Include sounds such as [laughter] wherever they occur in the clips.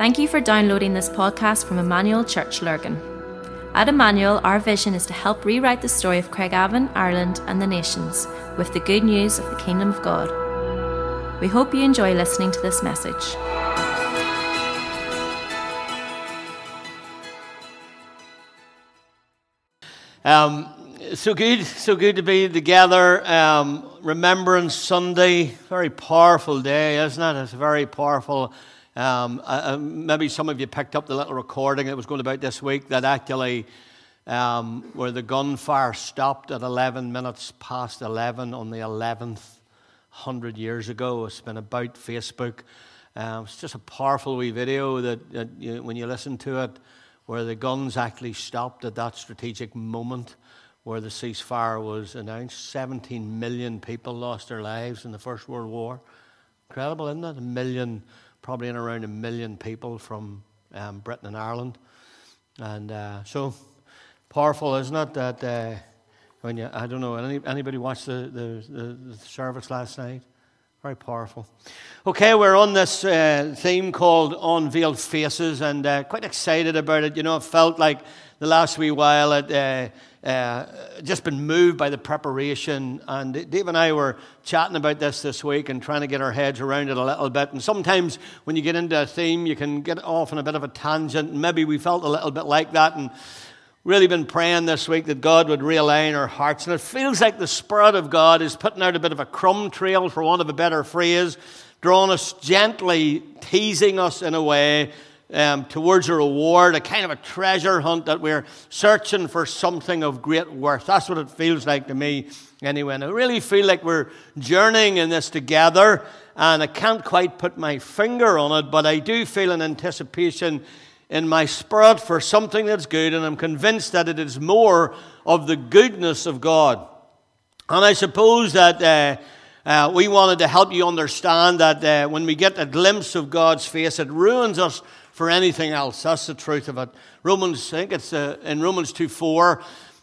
Thank you for downloading this podcast from Emmanuel Church Lurgan. At Emmanuel, our vision is to help rewrite the story of Craigavon, Ireland, and the nations with the good news of the Kingdom of God. We hope you enjoy listening to this message. Um, so good, so good to be together. Um, Remembrance Sunday, very powerful day, isn't it? It's a very powerful. Um, uh, uh, maybe some of you picked up the little recording that was going about this week that actually, um, where the gunfire stopped at 11 minutes past 11 on the 11th, 100 years ago. It's been about Facebook. Um, it's just a powerful wee video that, that you, when you listen to it, where the guns actually stopped at that strategic moment where the ceasefire was announced. 17 million people lost their lives in the First World War. Incredible, isn't it? A million, probably in around a million people from um, Britain and Ireland. And uh, so powerful, isn't it? That uh, when you, I don't know, any, anybody watched the, the, the, the service last night? Very powerful. Okay, we're on this uh, theme called Unveiled Faces and uh, quite excited about it. You know, it felt like the last wee while it uh, uh, just been moved by the preparation. And Dave and I were chatting about this this week and trying to get our heads around it a little bit. And sometimes when you get into a theme, you can get off on a bit of a tangent. Maybe we felt a little bit like that. And really been praying this week that God would realign our hearts. And it feels like the Spirit of God is putting out a bit of a crumb trail, for want of a better phrase, drawing us gently, teasing us in a way um, towards a reward, a kind of a treasure hunt that we're searching for something of great worth. That's what it feels like to me, anyway. And I really feel like we're journeying in this together. And I can't quite put my finger on it, but I do feel an anticipation in my spirit for something that's good, and I'm convinced that it is more of the goodness of God. And I suppose that uh, uh, we wanted to help you understand that uh, when we get a glimpse of God's face, it ruins us for anything else. That's the truth of it. Romans, I think it's uh, in Romans 2 4,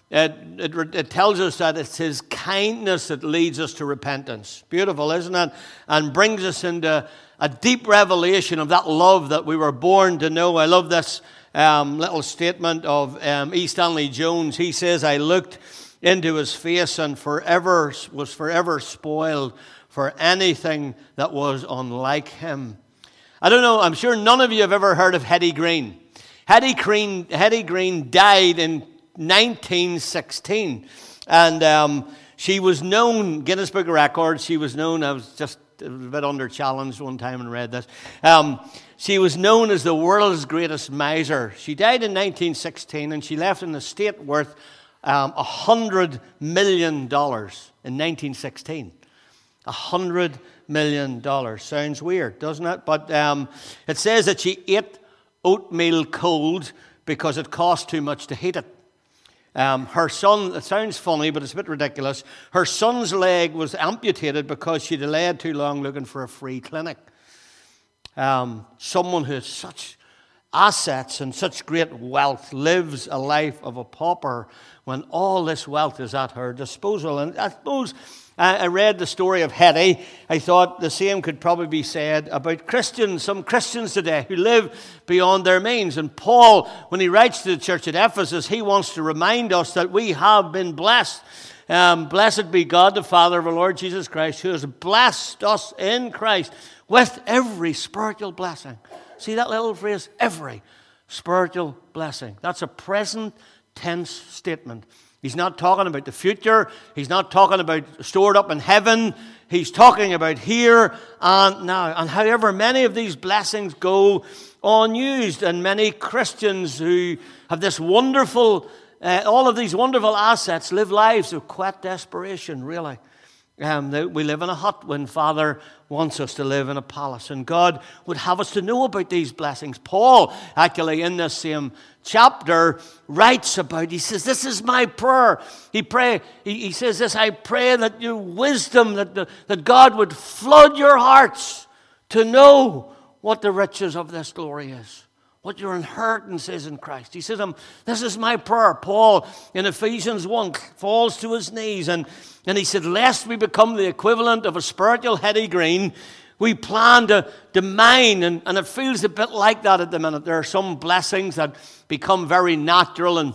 it, it, it, tells us that it's His kindness that leads us to repentance. Beautiful, isn't it? And brings us into a deep revelation of that love that we were born to know. I love this um, little statement of um, E. Stanley Jones. He says, I looked into his face and forever was forever spoiled for anything that was unlike him. I don't know, I'm sure none of you have ever heard of Hetty Green. Hetty Green, Hetty Green died in 1916. And um, she was known, Guinness Book of Records, she was known, I was just a bit under challenge one time and read this. Um, she was known as the world's greatest miser. She died in 1916 and she left an estate worth um, $100 million in 1916. $100 million. Sounds weird, doesn't it? But um, it says that she ate oatmeal cold because it cost too much to heat it. Um, her son, it sounds funny, but it's a bit ridiculous. Her son's leg was amputated because she delayed too long looking for a free clinic. Um, someone who has such assets and such great wealth lives a life of a pauper when all this wealth is at her disposal. And I suppose I read the story of Hetty. I thought the same could probably be said about Christians, some Christians today who live beyond their means. And Paul, when he writes to the church at Ephesus, he wants to remind us that we have been blessed. Um, blessed be God, the Father of our Lord Jesus Christ, who has blessed us in Christ with every spiritual blessing. See that little phrase? Every spiritual blessing. That's a present tense statement. He's not talking about the future. He's not talking about stored up in heaven. He's talking about here and now. And however many of these blessings go unused, and many Christians who have this wonderful, uh, all of these wonderful assets live lives of quiet desperation, really. Um, we live in a hut when Father wants us to live in a palace, and God would have us to know about these blessings. Paul, actually, in this same chapter, writes about. He says, "This is my prayer." He pray. He, he says this: "I pray that your wisdom, that the, that God would flood your hearts to know what the riches of this glory is." What your inheritance is in Christ. He says, um, This is my prayer. Paul in Ephesians 1 falls to his knees and, and he said, Lest we become the equivalent of a spiritual Hetty Green, We plan to, to mine, and, and it feels a bit like that at the minute. There are some blessings that become very natural and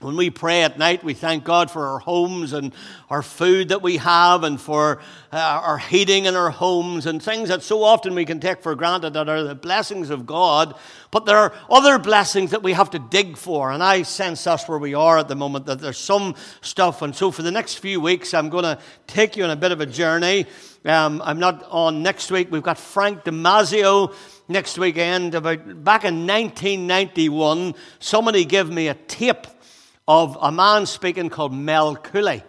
when we pray at night, we thank God for our homes and our food that we have and for uh, our heating in our homes and things that so often we can take for granted that are the blessings of God. But there are other blessings that we have to dig for. And I sense that's where we are at the moment, that there's some stuff. And so for the next few weeks, I'm going to take you on a bit of a journey. Um, I'm not on next week. We've got Frank Damazio next weekend. About back in 1991, somebody gave me a tape of a man speaking called Mel Cooley.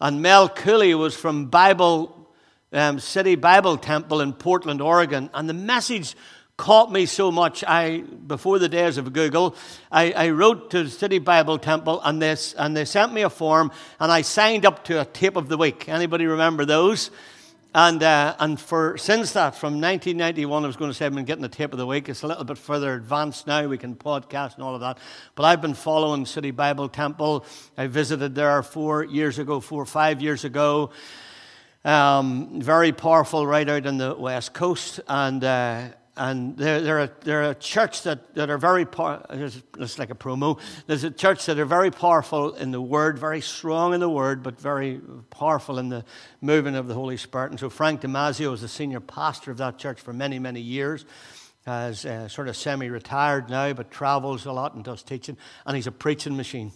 And Mel Cooley was from Bible um, City Bible Temple in Portland, Oregon. And the message caught me so much. I, before the days of Google, I, I wrote to the City Bible Temple and they, and they sent me a form and I signed up to a tape of the week. Anybody remember those? And, uh, and for since that, from 1991, I was going to say I've been getting the tape of the week. It's a little bit further advanced now. We can podcast and all of that. But I've been following City Bible Temple. I visited there four years ago, four or five years ago. Um, very powerful right out on the west coast. And uh, and they're, they're, a, they're a church that, that are very powerful. it's like a promo. There's a church that are very powerful in the word very strong in the word but very powerful in the moving of the holy spirit. And so frank damazio is the senior pastor of that church for many many years. As uh, sort of semi-retired now but travels a lot and does teaching. And he's a preaching machine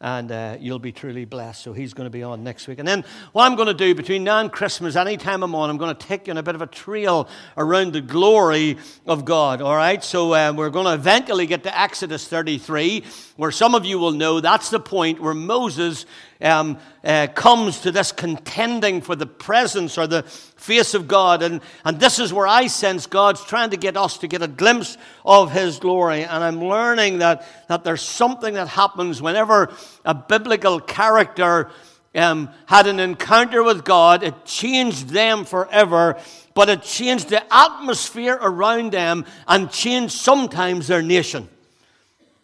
and uh, you'll be truly blessed. So he's going to be on next week. And then what I'm going to do between now and Christmas, anytime I'm on, I'm going to take you on a bit of a trail around the glory of God. All right? So uh, we're going to eventually get to Exodus 33, where some of you will know that's the point where Moses um, uh, comes to this contending for the presence or the face of God. And, and this is where I sense God's trying to get us to get a glimpse of His glory. And I'm learning that, that there's something that happens whenever a biblical character um, had an encounter with God, it changed them forever, but it changed the atmosphere around them and changed sometimes their nation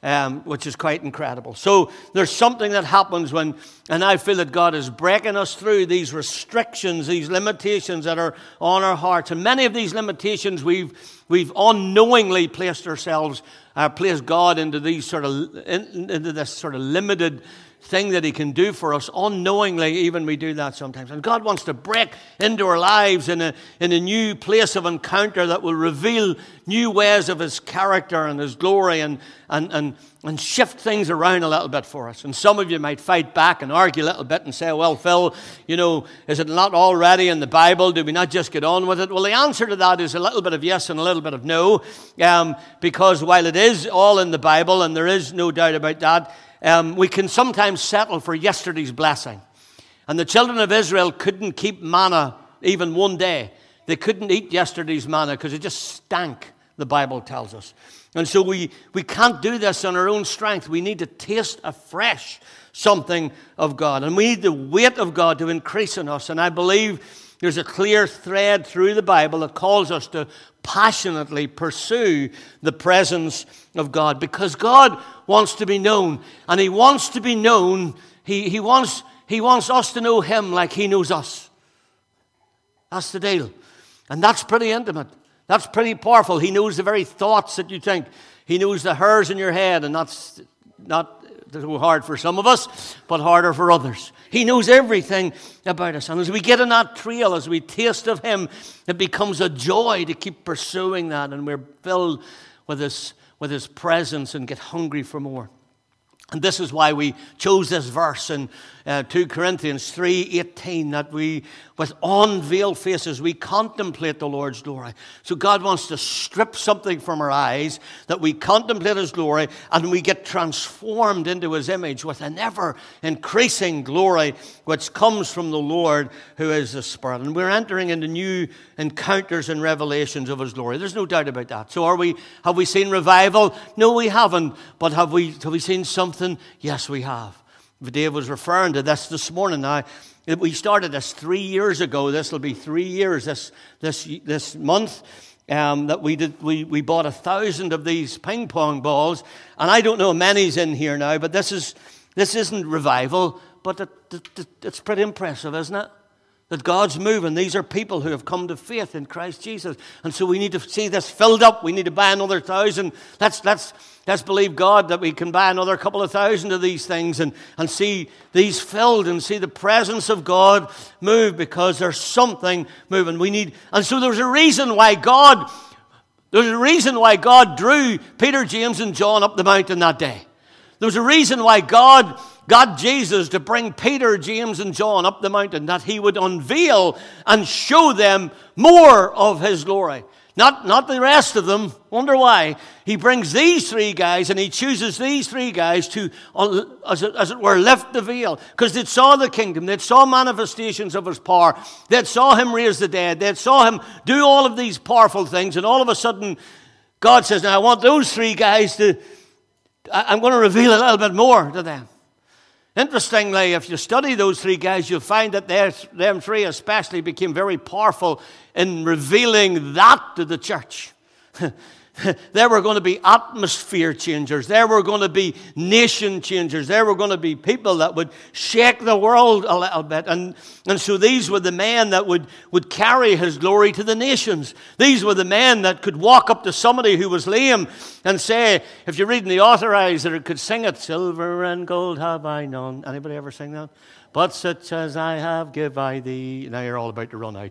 um, which is quite incredible. So there's something that happens when, and I feel that God is breaking us through these restrictions, these limitations that are on our hearts. And many of these limitations we've, we've unknowingly placed ourselves, uh, placed God into these sort of, in, into this sort of limited thing that He can do for us unknowingly, even we do that sometimes. And God wants to break into our lives in a, in a new place of encounter that will reveal new ways of His character and His glory and, and, and, and shift things around a little bit for us. And some of you might fight back and argue a little bit and say, well, Phil, you know, is it not already in the Bible? Do we not just get on with it? Well, the answer to that is a little bit of yes and a little bit of no, um, because while it is all in the Bible, and there is no doubt about that, um, we can sometimes settle for yesterday's blessing. And the children of Israel couldn't keep manna even one day. They couldn't eat yesterday's manna because it just stank, the Bible tells us. And so we, we can't do this on our own strength. We need to taste afresh something of God. And we need the weight of God to increase in us. And I believe there's a clear thread through the Bible that calls us to passionately pursue the presence of God because God wants to be known. And He wants to be known, He, he, wants, he wants us to know Him like He knows us. That's the deal. And that's pretty intimate. That's pretty powerful. He knows the very thoughts that you think. He knows the hairs in your head, and that's not too hard for some of us, but harder for others. He knows everything about us. And as we get on that trail, as we taste of Him, it becomes a joy to keep pursuing that. And we're filled with His, with his presence and get hungry for more. And this is why we chose this verse in uh, 2 Corinthians 3:18 that we with unveiled faces we contemplate the Lord's glory. So God wants to strip something from our eyes that we contemplate his glory and we get transformed into his image with an ever increasing glory which comes from the Lord who is the Spirit. And we're entering into new encounters and revelations of his glory. There's no doubt about that. So are we have we seen revival? No, we haven't. But have we have we seen something? Yes, we have. Dave was referring to this this morning. Now, we started this three years ago. This will be three years this, this, this month. Um, that we did, we, we bought a thousand of these ping pong balls, and I don't know how many's in here now, but this is this isn't revival, but it, it, it's pretty impressive, isn't it? That God's moving. These are people who have come to faith in Christ Jesus. And so we need to see this filled up. We need to buy another thousand. Let's, let's, let's believe God that we can buy another couple of thousand of these things and, and see these filled and see the presence of God move because there's something moving. We need, and so there's a reason why God, there's a reason why God drew Peter, James, and John up the mountain that day. There was a reason why God got Jesus to bring Peter, James, and John up the mountain, that he would unveil and show them more of his glory. Not, not the rest of them. Wonder why. He brings these three guys and he chooses these three guys to, uh, as it, as it were, lift the veil. Because they saw the kingdom. They saw manifestations of his power. They saw him raise the dead. They saw him do all of these powerful things. And all of a sudden, God says, Now I want those three guys to, I'm going to reveal a little bit more to them. Interestingly, if you study those three guys, you'll find that them three especially became very powerful in revealing that to the church. [laughs] [laughs] there were going to be atmosphere changers. There were going to be nation changers. There were going to be people that would shake the world a little bit. And, and so these were the men that would, would carry his glory to the nations. These were the men that could walk up to somebody who was lame and say, if you're reading the authorized, it could sing it, Silver and gold have I none. Anybody ever sing that? But such as I have give I thee. Now you're all about to run out.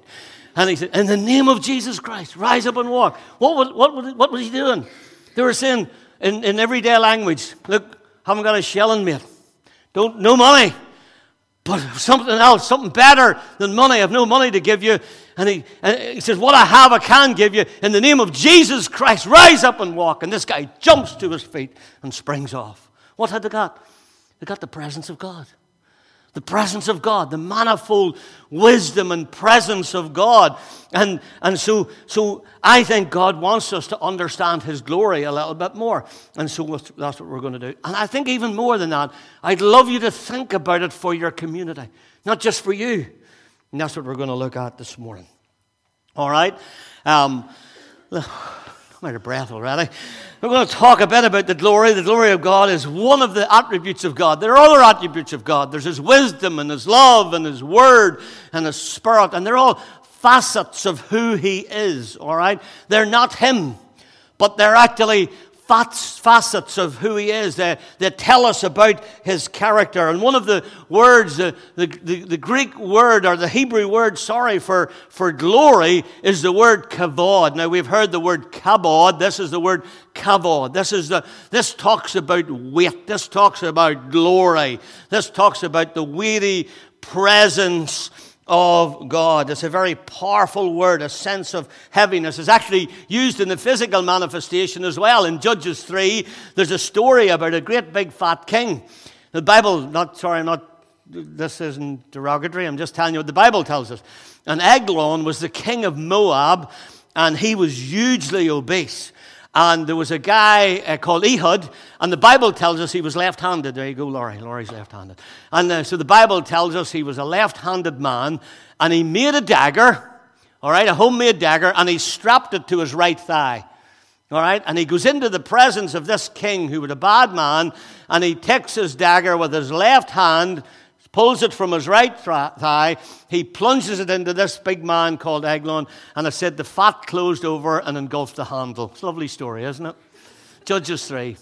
And he said, In the name of Jesus Christ, rise up and walk. What, was, what, what was he doing? They were saying in, in everyday language, Look, haven't got a shilling, mate. Don't, no money. But something else, something better than money. I have no money to give you. And he, and he says, What I have, I can give you. In the name of Jesus Christ, rise up and walk. And this guy jumps to his feet and springs off. What had they got? They got the presence of God the presence of God, the manifold wisdom and presence of God. And, and so, so I think God wants us to understand His glory a little bit more. And so that's what we're going to do. And I think even more than that, I'd love you to think about it for your community, not just for you. And that's what we're going to look at this morning. All right? Um, I'm out of breath already. We're going to talk a bit about the glory. The glory of God is one of the attributes of God. There are other attributes of God. There's His wisdom and His love and His word and His spirit, and they're all facets of who He is, all right? They're not Him, but they're actually facets of who he is. They, they tell us about his character. And one of the words, the, the, the, Greek word or the Hebrew word, sorry, for, for glory is the word kavod. Now we've heard the word kabod. This is the word kavod. This is the, this talks about weight. This talks about glory. This talks about the weighty presence of God. It's a very powerful word, a sense of heaviness. It's actually used in the physical manifestation as well. In Judges 3, there's a story about a great big fat king. The Bible, not, sorry, I'm not, this isn't derogatory, I'm just telling you what the Bible tells us. And Eglon was the king of Moab, and he was hugely obese. And there was a guy uh, called Ehud, and the Bible tells us he was left handed. There you go, Laurie. Laurie's left handed. And uh, so the Bible tells us he was a left handed man, and he made a dagger, all right, a homemade dagger, and he strapped it to his right thigh. All right, and he goes into the presence of this king who was a bad man, and he takes his dagger with his left hand pulls it from his right thigh, he plunges it into this big man called Eglon, and I said the fat closed over and engulfed the handle. It's a lovely story, isn't it? Judges 3.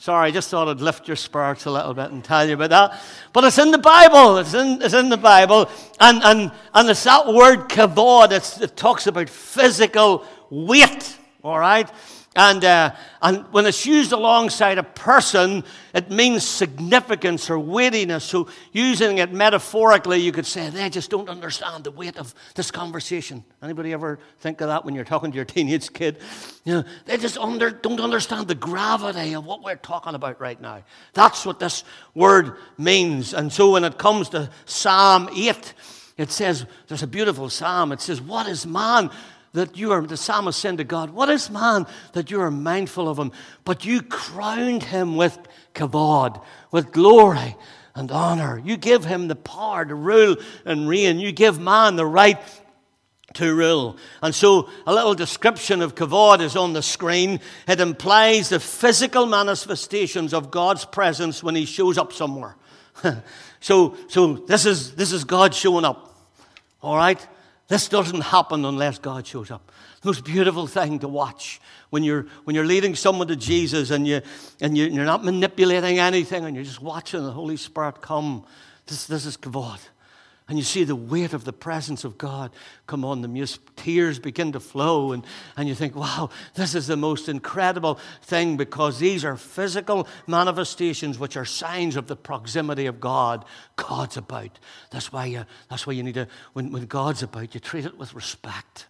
Sorry, I just thought I'd lift your spirits a little bit and tell you about that. But it's in the Bible. It's in, it's in the Bible. And, and, and it's that word kavod. it talks about physical weight, all right? And, uh, and when it's used alongside a person, it means significance or weightiness. So, using it metaphorically, you could say they just don't understand the weight of this conversation. Anybody ever think of that when you're talking to your teenage kid? You know, they just under, don't understand the gravity of what we're talking about right now. That's what this word means. And so, when it comes to Psalm 8, it says, there's a beautiful psalm. It says, What is man? That you are, the psalmist said to God, What is man that you are mindful of him? But you crowned him with kavod, with glory and honor. You give him the power to rule and reign. You give man the right to rule. And so a little description of kavod is on the screen. It implies the physical manifestations of God's presence when he shows up somewhere. [laughs] so so this, is, this is God showing up. All right? This doesn't happen unless God shows up. The most beautiful thing to watch when you're, when you're leading someone to Jesus and, you, and you, you're not manipulating anything and you're just watching the Holy Spirit come. This, this is Kavod and you see the weight of the presence of God come on them. Your tears begin to flow, and, and you think, wow, this is the most incredible thing because these are physical manifestations which are signs of the proximity of God. God's about. That's why you, that's why you need to, when, when God's about, you treat it with respect.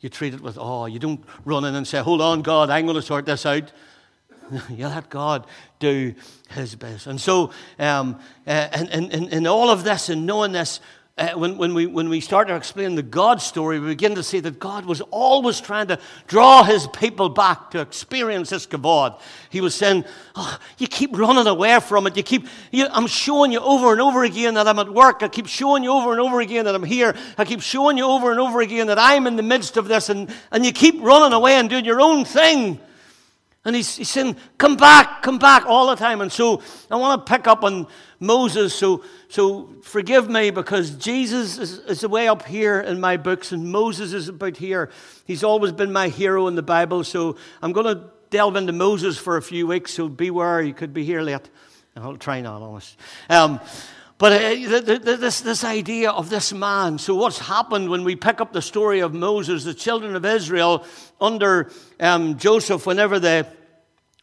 You treat it with awe. You don't run in and say, hold on, God, I'm going to sort this out. [laughs] you let God do His best. And so, um, uh, and, and, all of this and knowing this, uh, when, when, we, when we start to explain the God story, we begin to see that God was always trying to draw his people back to experience this kavod. He was saying, oh, You keep running away from it. You keep, you, I'm showing you over and over again that I'm at work. I keep showing you over and over again that I'm here. I keep showing you over and over again that I'm in the midst of this. And, and you keep running away and doing your own thing. And he's, he's saying, Come back, come back all the time. And so I want to pick up on Moses. So, so forgive me because Jesus is, is way up here in my books and Moses is about here. He's always been my hero in the Bible. So I'm going to delve into Moses for a few weeks. So beware, you could be here late. I'll try not, honest. Um, but uh, this, this idea of this man. So, what's happened when we pick up the story of Moses, the children of Israel under um, Joseph, whenever they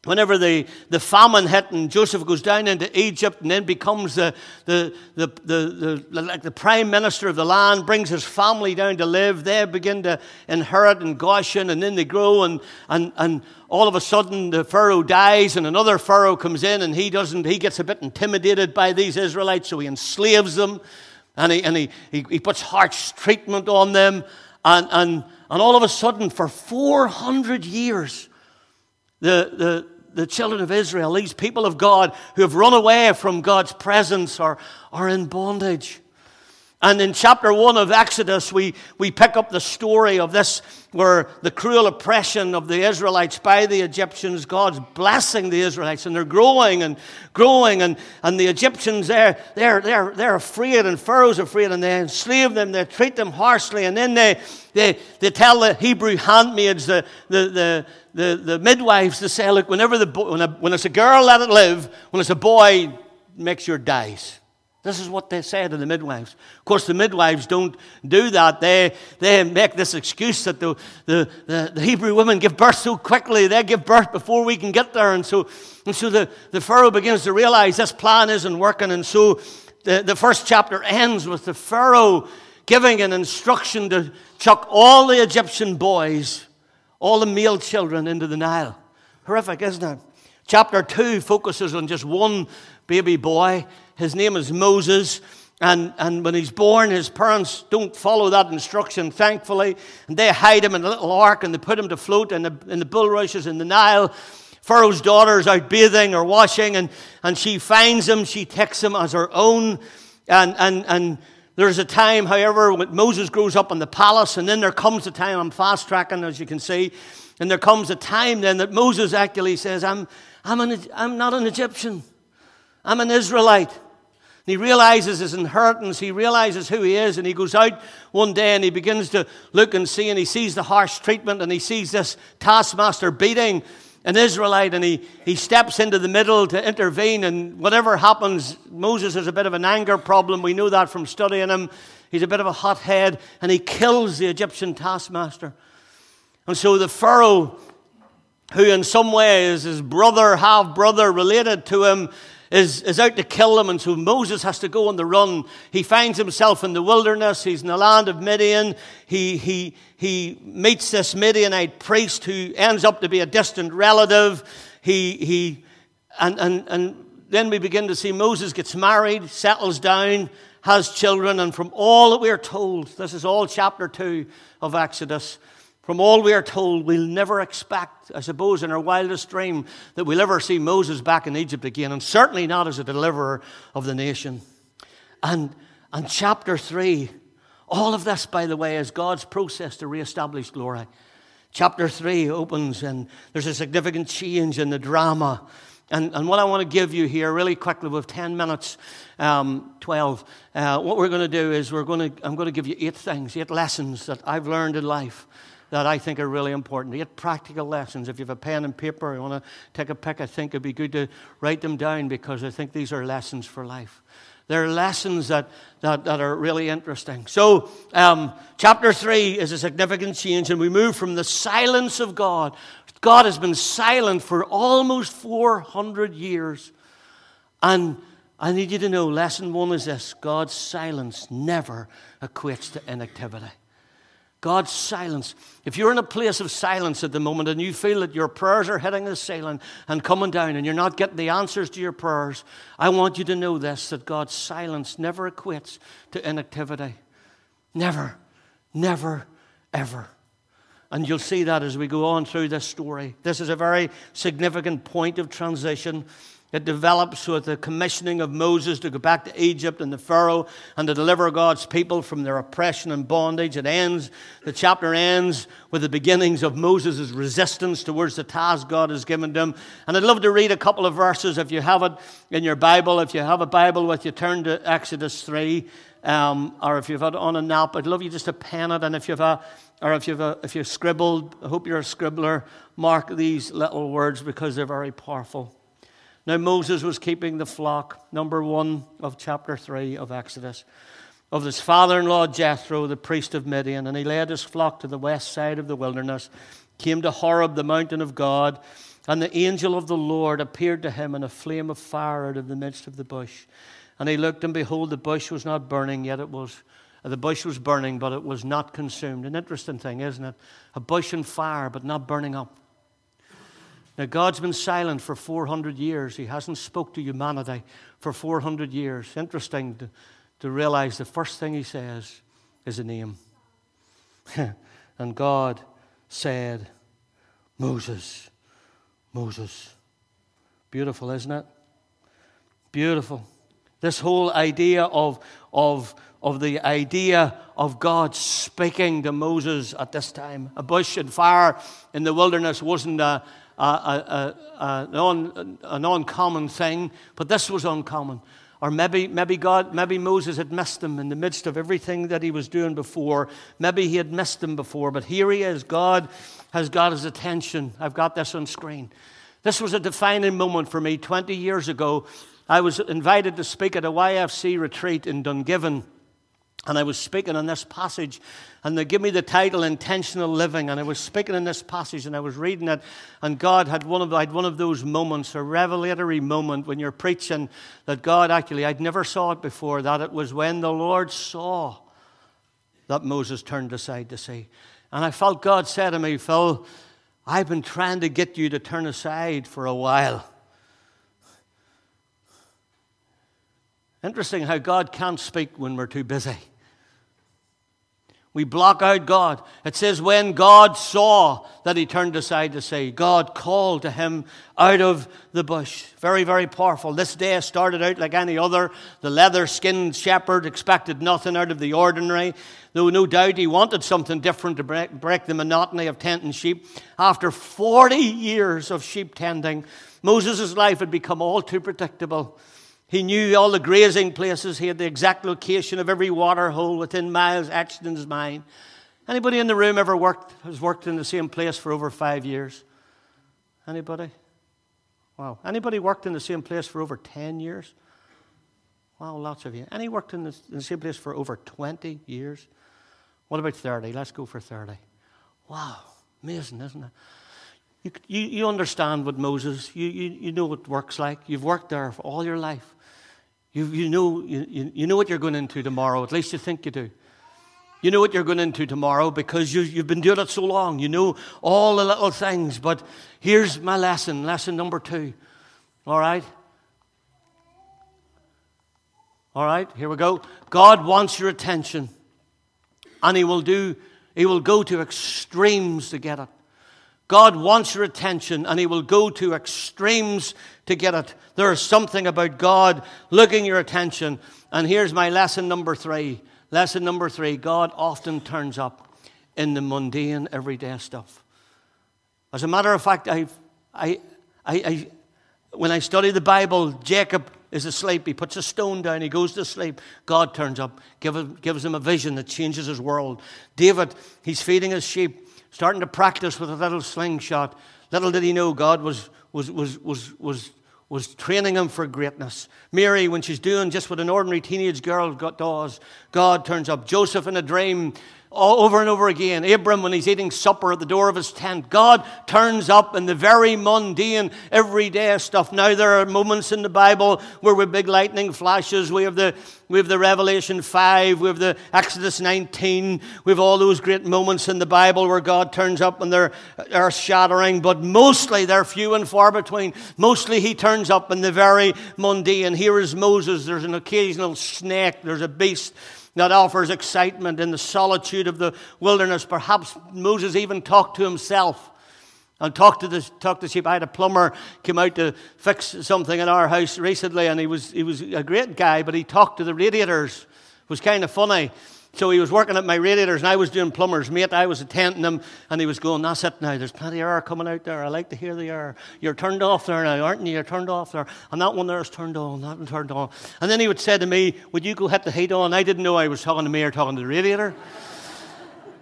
whenever the, the famine hit and Joseph goes down into Egypt and then becomes the, the, the, the, the, like the prime minister of the land, brings his family down to live, they begin to inherit in Goshen and then they grow and, and, and all of a sudden the Pharaoh dies and another Pharaoh comes in and he doesn't, he gets a bit intimidated by these Israelites so he enslaves them and he, and he, he, he puts harsh treatment on them and, and, and all of a sudden for 400 years the, the, the children of Israel, these people of God who have run away from God's presence, are, are in bondage. And in chapter 1 of Exodus, we, we pick up the story of this, where the cruel oppression of the Israelites by the Egyptians, God's blessing the Israelites, and they're growing and growing, and, and the Egyptians, they're, they're, they're, they're afraid, and Pharaoh's afraid, and they enslave them, they treat them harshly, and then they, they, they tell the Hebrew handmaids, the, the, the, the, the midwives, to say, look, whenever the, when, a, when it's a girl, let it live, when it's a boy, make sure it dies. This is what they say to the midwives. Of course, the midwives don't do that. They, they make this excuse that the, the, the, the, Hebrew women give birth so quickly, they give birth before we can get there. And so, and so the, the Pharaoh begins to realize this plan isn't working. And so the, the first chapter ends with the Pharaoh giving an instruction to chuck all the Egyptian boys, all the male children, into the Nile. Horrific, isn't it? Chapter 2 focuses on just one baby boy his name is Moses. And, and when he's born, his parents don't follow that instruction, thankfully. And they hide him in a little ark and they put him to float in the, in the bulrushes in the Nile. Pharaoh's daughter is out bathing or washing, and, and she finds him. She takes him as her own. And, and, and there's a time, however, when Moses grows up in the palace, and then there comes a time, I'm fast tracking, as you can see, and there comes a time then that Moses actually says, I'm, I'm, an, I'm not an Egyptian, I'm an Israelite. And he realizes his inheritance, he realizes who he is, and he goes out one day and he begins to look and see, and he sees the harsh treatment, and he sees this taskmaster beating an Israelite, and he, he steps into the middle to intervene, and whatever happens, Moses has a bit of an anger problem. We know that from studying him. He's a bit of a hothead, and he kills the Egyptian taskmaster. And so the Pharaoh, who in some way is his brother, half brother, related to him, is, is out to kill them, and so Moses has to go on the run. He finds himself in the wilderness. He's in the land of Midian. He, he, he meets this Midianite priest who ends up to be a distant relative. He, he, and, and, and then we begin to see Moses gets married, settles down, has children, and from all that we are told, this is all chapter 2 of Exodus, from all we are told, we'll never expect, I suppose, in our wildest dream, that we'll ever see Moses back in Egypt again, and certainly not as a deliverer of the nation. And, and chapter 3, all of this, by the way, is God's process to reestablish glory. Chapter 3 opens, and there's a significant change in the drama And, and what I want to give you here, really quickly, with 10 minutes, um, 12, uh, what we're going to do is we're going to, I'm going to give you eight things, eight lessons that I've learned in life that I think are really important. Get practical lessons. If you have a pen and paper, you want to take a pick, I think it'd be good to write them down because I think these are lessons for life. They're lessons that, that, that are really interesting. So, um, chapter 3 is a significant change, and we move from the silence of God God has been silent for almost 400 years. And I need you to know lesson one is this God's silence never equates to inactivity. God's silence. If you're in a place of silence at the moment and you feel that your prayers are hitting the ceiling and coming down and you're not getting the answers to your prayers, I want you to know this that God's silence never equates to inactivity. Never, never, ever. And you'll see that as we go on through this story. This is a very significant point of transition. It develops with the commissioning of Moses to go back to Egypt and the Pharaoh and to deliver God's people from their oppression and bondage. It ends, the chapter ends with the beginnings of Moses' resistance towards the task God has given them. And I'd love to read a couple of verses if you have it in your Bible. If you have a Bible with you, turn to Exodus 3. Um, or if you've had on a nap, I'd love you just to pen it. And if you've a, or if you've, a, if you've scribbled, I hope you're a scribbler, mark these little words because they're very powerful. Now, Moses was keeping the flock, number one of chapter three of Exodus, of his father in law Jethro, the priest of Midian, and he led his flock to the west side of the wilderness, came to Horeb, the mountain of God, and the angel of the Lord appeared to him in a flame of fire out of the midst of the bush. And he looked, and behold, the bush was not burning, yet it was the bush was burning, but it was not consumed. An interesting thing, isn't it? A bush on fire, but not burning up. Now, God's been silent for 400 years. He hasn't spoke to humanity for 400 years. Interesting to, to realize the first thing he says is a name. [laughs] and God said, Moses, Moses. Beautiful, isn't it? Beautiful. This whole idea of, of of the idea of God speaking to Moses at this time. A bush and fire in the wilderness wasn't a, a, a, an, un, an uncommon thing, but this was uncommon. Or maybe, maybe God, maybe Moses had missed him in the midst of everything that he was doing before. Maybe he had missed him before, but here he is. God has got his attention. I've got this on screen. This was a defining moment for me 20 years ago. I was invited to speak at a YFC retreat in Dungiven. And I was speaking on this passage, and they give me the title Intentional Living. And I was speaking in this passage, and I was reading it, and God had one of, had one of those moments, a revelatory moment when you're preaching that God actually, I'd never saw it before, that it was when the Lord saw that Moses turned aside to see. And I felt God said to me, Phil, I've been trying to get you to turn aside for a while. Interesting how God can't speak when we're too busy. We block out God. It says, when God saw that he turned aside to say, God called to him out of the bush. Very, very powerful. This day started out like any other. The leather skinned shepherd expected nothing out of the ordinary, though no doubt he wanted something different to break, break the monotony of tending sheep. After 40 years of sheep tending, Moses' life had become all too predictable. He knew all the grazing places. He had the exact location of every water hole within miles his mind. Anybody in the room ever worked, has worked in the same place for over five years? Anybody? Wow. Anybody worked in the same place for over 10 years? Wow, lots of you. Any worked in the, in the same place for over 20 years? What about 30? Let's go for 30. Wow, amazing, isn't it? You, you, you understand what Moses, you, you, you know what work's like. You've worked there for all your life. You, you, know, you, you know what you're going into tomorrow, at least you think you do. You know what you're going into tomorrow because you, you've been doing it so long. You know all the little things. But here's my lesson, lesson number two. All right? All right, here we go. God wants your attention, and He will do, He will go to extremes to get it. God wants your attention and He will go to extremes to get it. There is something about God looking your attention. And here's my lesson number three. Lesson number three God often turns up in the mundane, everyday stuff. As a matter of fact, I've, I, I, I, when I study the Bible, Jacob is asleep. He puts a stone down. He goes to sleep. God turns up, give, gives him a vision that changes his world. David, he's feeding his sheep, starting to practice with a little slingshot. Little did he know God was, was, was, was, was, was training him for greatness. Mary, when she's doing just what an ordinary teenage girl does, God turns up. Joseph in a dream all over and over again. Abram, when he's eating supper at the door of his tent, God turns up in the very mundane, everyday stuff. Now, there are moments in the Bible where we have big lightning flashes. We have the, we have the Revelation 5, we have the Exodus 19, we have all those great moments in the Bible where God turns up and they're earth shattering, but mostly they're few and far between. Mostly he turns up in the very mundane. Here is Moses, there's an occasional snake, there's a beast that offers excitement in the solitude of the wilderness. Perhaps Moses even talked to himself and talked to the, talked to sheep. I had a plumber come out to fix something in our house recently, and he was, he was a great guy, but he talked to the radiators. It was kind of funny. So he was working at my radiators, and I was doing plumber's mate. I was attending him, and he was going, That's it now. There's plenty of air coming out there. I like to hear the air. You're turned off there now, aren't you? You're turned off there. And that one there is turned on, that one turned on. And then he would say to me, Would you go hit the heat on? I didn't know I was talking to me or talking to the radiator.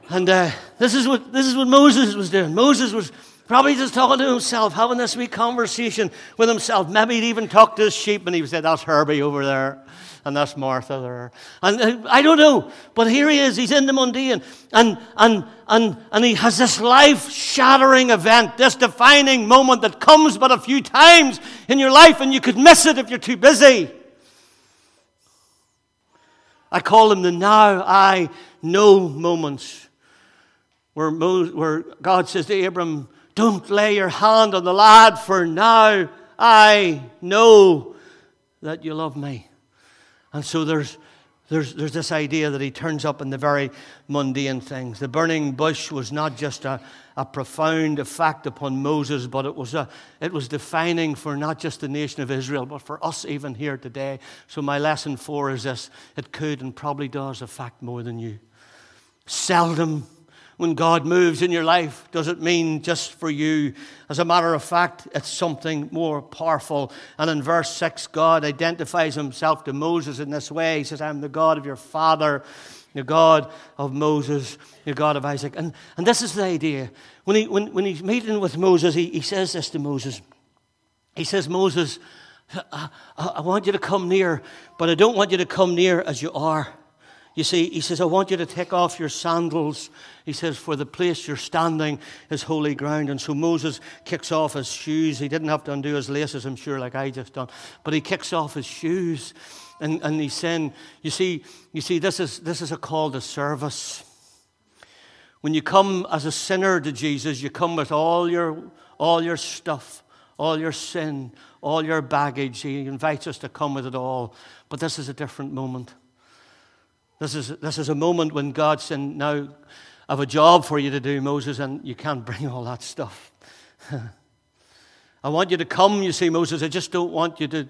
and uh, this, is what, this is what Moses was doing. Moses was probably just talking to himself, having this wee conversation with himself. Maybe he'd even talk to his sheep, and he would say, That's Herbie over there and that's Martha there. And uh, I don't know, but here he is. He's in the mundane, and and and and he has this life-shattering event, this defining moment that comes but a few times in your life, and you could miss it if you're too busy. I call them the now I know moments, where, Mo, where God says to Abram, Don't lay your hand on the lad, for now I know that you love me. And so there's, there's, there's this idea that he turns up in the very mundane things. The burning bush was not just a, a profound effect upon Moses, but it was, a, it was defining for not just the nation of Israel, but for us even here today. So, my lesson four is this it could and probably does affect more than you. Seldom when God moves in your life does it mean just for you. As a matter of fact, it's something more powerful. And in verse 6, God identifies himself to Moses in this way. He says, I'm the God of your father, the God of Moses, the God of Isaac. And, and this is the idea. When, he, when, when he's meeting with Moses, he, he says this to Moses. He says, Moses, I, I want you to come near, but I don't want you to come near as you are. You see, he says, I want you to take off your sandals. He says, for the place you're standing is holy ground. And so Moses kicks off his shoes. He didn't have to undo his laces, I'm sure, like I just done. But he kicks off his shoes. And, and he's saying, you see, you see, this is, this is a call to service. When you come as a sinner to Jesus, you come with all your, all your stuff, all your sin, all your baggage. He invites us to come with it all. But this is a different moment. This is, this is a moment when God said, Now, I have a job for you to do, Moses, and you can't bring all that stuff. [laughs] I want you to come, you see, Moses. I just don't want you to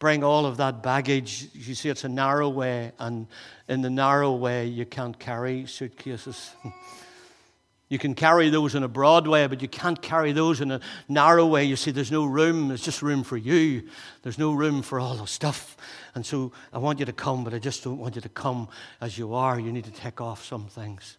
bring all of that baggage. You see, it's a narrow way, and in the narrow way, you can't carry suitcases. [laughs] You can carry those in a broad way, but you can't carry those in a narrow way. You see, there's no room. There's just room for you. There's no room for all the stuff. And so I want you to come, but I just don't want you to come as you are. You need to take off some things.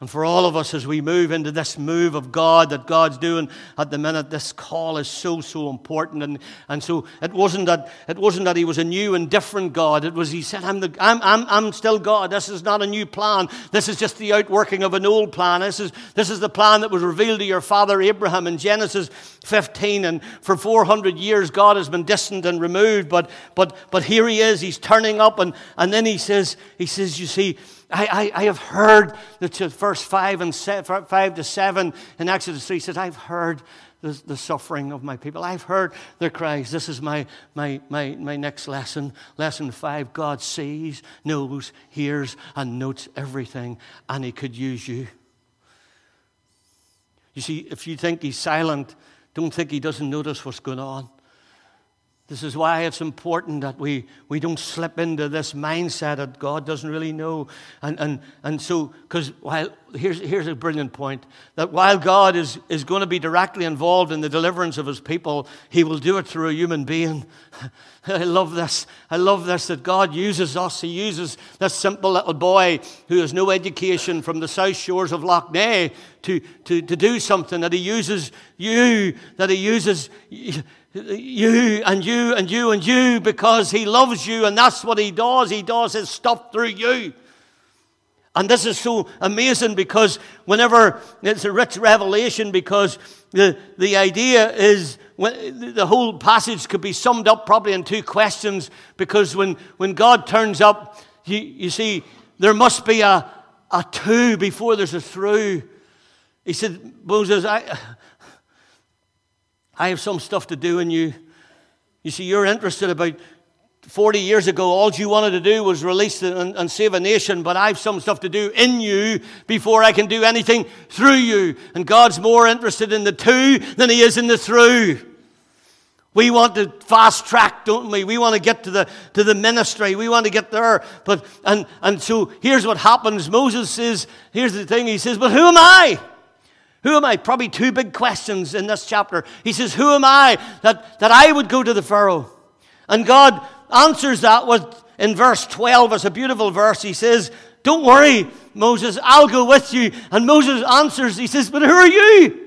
And for all of us, as we move into this move of God that God's doing at the minute, this call is so, so important. And, and so it wasn't, that, it wasn't that He was a new and different God. It was He said, I'm, the, I'm, I'm, I'm still God. This is not a new plan. This is just the outworking of an old plan. This is, this is the plan that was revealed to your father Abraham in Genesis 15. And for 400 years, God has been distant and removed. But, but, but here He is. He's turning up. And, and then He says, He says, You see, I, I, I have heard, that verse 5, and 5 to 7 in Exodus 3 says, I've heard the, the, suffering of my people. I've heard their cries. This is my, my, my, my next lesson. Lesson 5 God sees, knows, hears, and notes everything, and He could use you. You see, if you think He's silent, don't think He doesn't notice what's going on. This is why it's important that we, we don't slip into this mindset that God doesn't really know. And, and, and so, because while here's, here's a brilliant point that while God is, is going to be directly involved in the deliverance of his people, he will do it through a human being. [laughs] I love this. I love this that God uses us. He uses this simple little boy who has no education from the south shores of Lough Neagh to, to, to do something, that he uses you, that he uses you and you and you and you because he loves you, and that's what he does. He does his stuff through you. And this is so amazing because whenever it's a rich revelation, because the, the idea is the whole passage could be summed up probably in two questions because when, when God turns up, you, you see, there must be a, a two before there's a through. He said, Moses, I, I have some stuff to do in you. You see, you're interested about 40 years ago, all you wanted to do was release and, and, save a nation, but I've some stuff to do in you before I can do anything through you. And God's more interested in the two than He is in the through. We want to fast track, don't we? We want to get to the, to the ministry. We want to get there. But, and, and so here's what happens. Moses says, here's the thing. He says, but who am I? Who am I? Probably two big questions in this chapter. He says, who am I that, that I would go to the Pharaoh? And God answers that with, in verse 12. It's a beautiful verse. He says, Don't worry, Moses, I'll go with you. And Moses answers, He says, But who are you?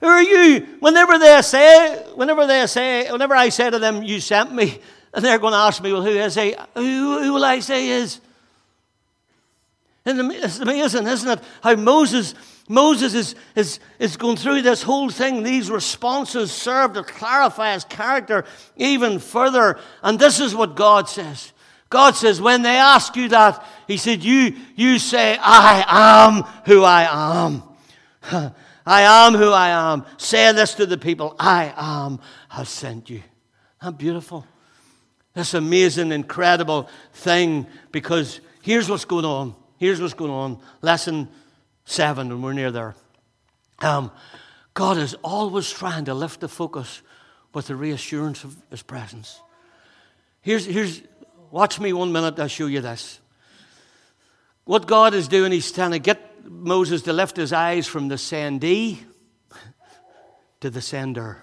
Who are you? Whenever they say, whenever they say, whenever I say to them, You sent me, and [laughs] they're going to ask me, Well, who is he? Who, who will I say is? And it's amazing, isn't it? How Moses Moses is, is, is going through this whole thing. These responses serve to clarify his character even further. And this is what God says. God says, when they ask you that, He said, You, you say, I am who I am. [laughs] I am who I am. Say this to the people I am has sent you. Isn't beautiful? This amazing, incredible thing because here's what's going on. Here's what's going on. Lesson seven, and we're near there. Um, God is always trying to lift the focus with the reassurance of His presence. Here's, here's watch me one minute, I'll show you this. What God is doing, He's trying to get Moses to lift his eyes from the sendee [laughs] to the sender.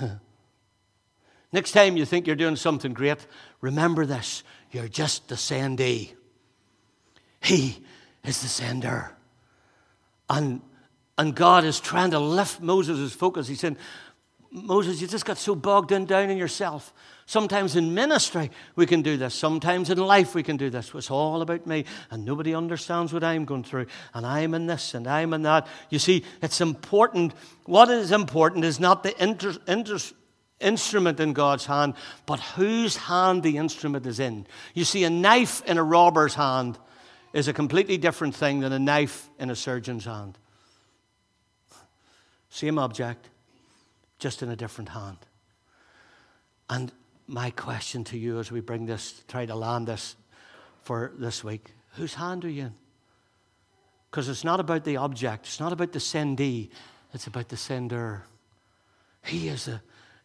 [laughs] Next time you think you're doing something great, remember this you're just the sendee. He is the sender. And, and God is trying to lift Moses' focus. He said, Moses, you just got so bogged in down in yourself. Sometimes in ministry we can do this. Sometimes in life we can do this. It's all about me, and nobody understands what I'm going through, and I'm in this and I'm in that. You see, it's important. What is important is not the inter, inter, instrument in God's hand, but whose hand the instrument is in. You see, a knife in a robber's hand is a completely different thing than a knife in a surgeon's hand. Same object, just in a different hand. And my question to you as we bring this, try to land this for this week whose hand are you in? Because it's not about the object, it's not about the sendee, it's about the sender. He is a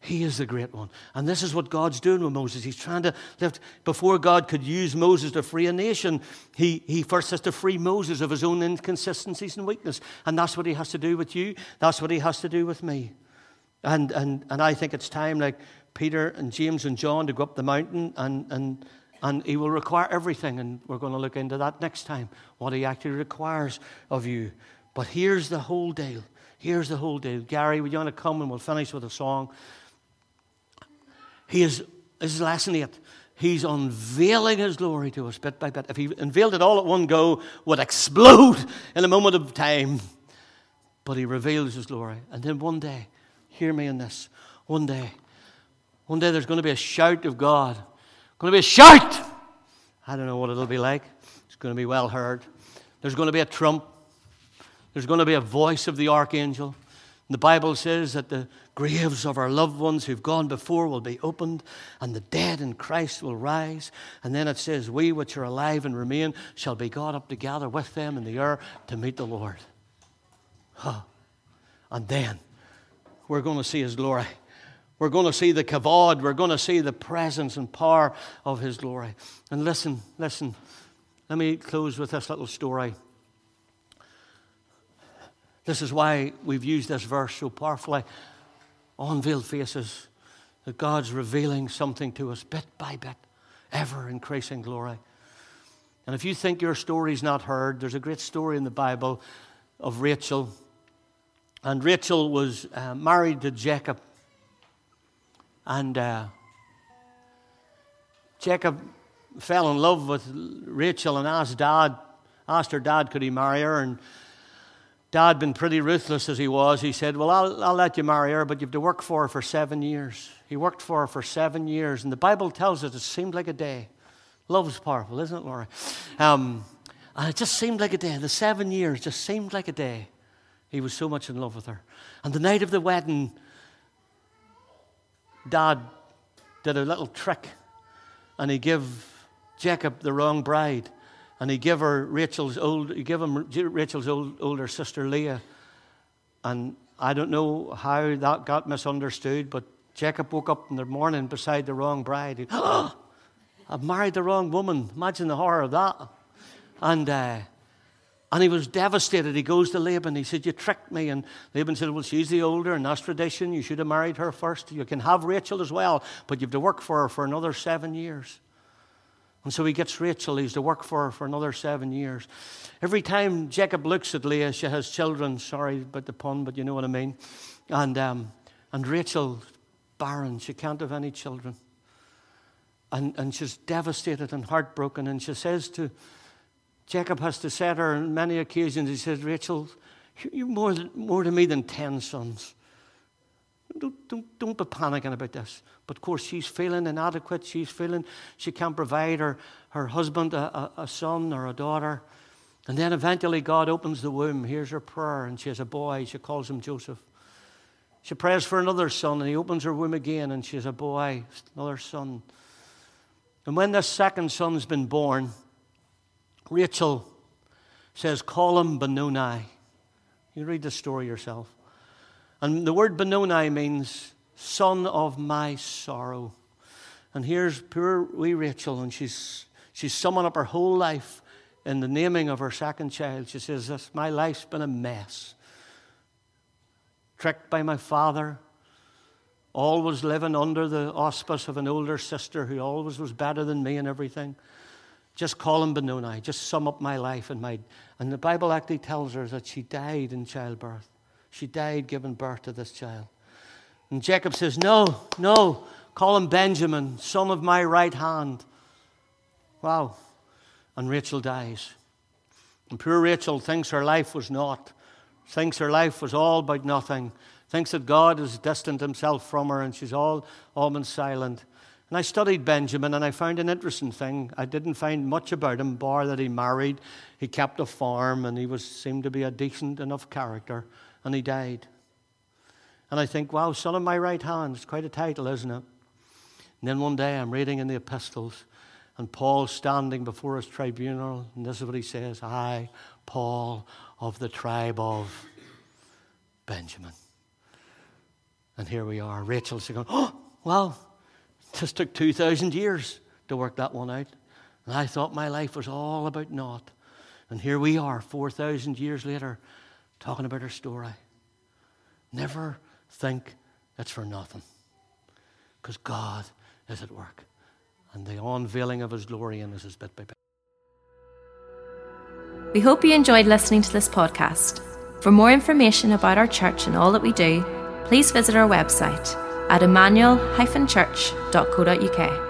he is the great one. And this is what God's doing with Moses. He's trying to lift, before God could use Moses to free a nation, he, he first has to free Moses of his own inconsistencies and weakness. And that's what he has to do with you. That's what he has to do with me. And, and, and I think it's time, like Peter and James and John, to go up the mountain and, and, and he will require everything. And we're going to look into that next time, what he actually requires of you. But here's the whole deal. Here's the whole deal. Gary, would you want to come and we'll finish with a song? He is, this is lesson eight. He's unveiling his glory to us bit by bit. If he unveiled it all at one go, would explode in a moment of time. But he reveals his glory. And then one day, hear me in this. One day, one day there's going to be a shout of God. Going to be a shout. I don't know what it'll be like. It's going to be well heard. There's going to be a trump. There's going to be a voice of the archangel. The Bible says that the graves of our loved ones who've gone before will be opened, and the dead in Christ will rise. And then it says, We which are alive and remain shall be caught up together with them in the air to meet the Lord. Huh. And then we're going to see His glory. We're going to see the kavod. We're going to see the presence and power of His glory. And listen, listen. Let me close with this little story. This is why we've used this verse so powerfully. Unveiled faces, that God's revealing something to us bit by bit, ever increasing glory. And if you think your story's not heard, there's a great story in the Bible of Rachel. And Rachel was uh, married to Jacob. And uh, Jacob fell in love with Rachel and asked dad, asked her dad, could he marry her? And dad, been pretty ruthless as he was, he said, Well, I'll, I'll let you marry her, but you have to work for her for seven years. He worked for her for seven years. And the Bible tells us it seemed like a day. Love's powerful, isn't it, Laura? Um, and it just seemed like a day. The seven years just seemed like a day. He was so much in love with her. And the night of the wedding, Dad did a little trick and he gave Jacob the wrong bride. And he gave her Rachel's old, he gave him Rachel's old, older sister Leah. And I don't know how that got misunderstood, but Jacob woke up in the morning beside the wrong bride. He, [gasps] oh, I've married the wrong woman. Imagine the horror of that. And, uh, and he was devastated. He goes to Laban. He said, You tricked me. And Laban said, Well, she's the older, and that's tradition. You should have married her first. You can have Rachel as well, but you have to work for her for another seven years. And so he gets Rachel. He's to work for her for another seven years. Every time Jacob looks at Leah, she has children. Sorry about the pun, but you know what I mean. And, um, and Rachel, barren. She can't have any children. And, and she's devastated and heartbroken. And she says to Jacob has to say to her on many occasions, he says, Rachel, you're more, more to me than 10 sons. Don't, don't, don't be panicking about this. But of course, she's feeling inadequate. She's feeling she can't provide her, her husband a, a, a son or a daughter. And then eventually, God opens the womb. Here's her prayer, and she has a boy. She calls him Joseph. She prays for another son, and he opens her womb again, and she has a boy, another son. And when this second son's been born, Rachel says, Call him Benoni. You read the story yourself. And the word Benoni means son of my sorrow. And here's poor wee Rachel, and she's, she's summing up her whole life in the naming of her second child. She says, this, My life's been a mess. Tricked by my father, always living under the auspice of an older sister who always was better than me and everything. Just call him Benoni. Just sum up my life and my. And the Bible actually tells her that she died in childbirth. She died giving birth to this child. And Jacob says, No, no, call him Benjamin, son of my right hand. Wow. And Rachel dies. And poor Rachel thinks her life was naught, thinks her life was all about nothing, thinks that God has distanced himself from her, and she's all almost silent. And I studied Benjamin and I found an interesting thing. I didn't find much about him, bar that he married, he kept a farm, and he was, seemed to be a decent enough character, and he died. And I think, wow, son of my right hand, it's quite a title, isn't it? And then one day I'm reading in the epistles, and Paul's standing before his tribunal, and this is what he says I, Paul, of the tribe of Benjamin. And here we are. Rachel's going, oh, well, just took 2,000 years to work that one out. And I thought my life was all about naught. And here we are, 4,000 years later, talking about her story. Never think it's for nothing. Because God is at work. And the unveiling of His glory in us is bit by bit. We hope you enjoyed listening to this podcast. For more information about our church and all that we do, please visit our website at emmanuel-church.co.uk.